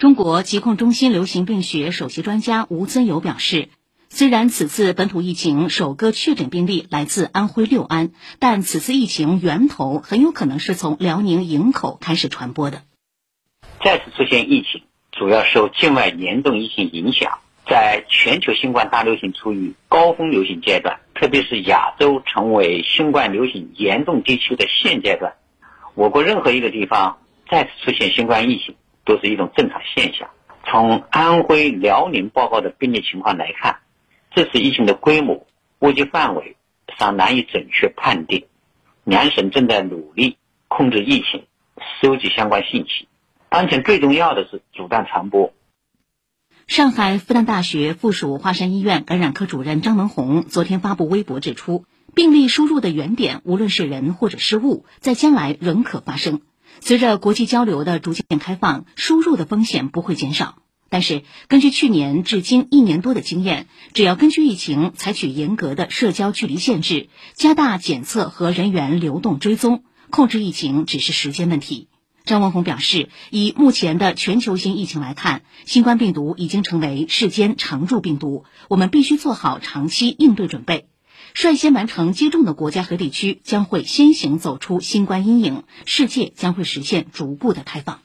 中国疾控中心流行病学首席专家吴尊友表示，虽然此次本土疫情首个确诊病例来自安徽六安，但此次疫情源头很有可能是从辽宁营口开始传播的。再次出现疫情，主要受境外严重疫情影响。在全球新冠大流行处于高峰流行阶段，特别是亚洲成为新冠流行严重地区的现阶段，我国任何一个地方再次出现新冠疫情。都是一种正常现象。从安徽、辽宁报告的病例情况来看，这次疫情的规模、波及范围尚难以准确判定。两省正在努力控制疫情，收集相关信息。当前最重要的是阻断传播。上海复旦大学附属华山医院感染科主任张文宏昨天发布微博指出，病例输入的原点，无论是人或者是物，在将来仍可发生。随着国际交流的逐渐开放，输入的风险不会减少。但是，根据去年至今一年多的经验，只要根据疫情采取严格的社交距离限制，加大检测和人员流动追踪，控制疫情只是时间问题。张文宏表示，以目前的全球性疫情来看，新冠病毒已经成为世间常驻病毒，我们必须做好长期应对准备。率先完成接种的国家和地区将会先行走出新冠阴影，世界将会实现逐步的开放。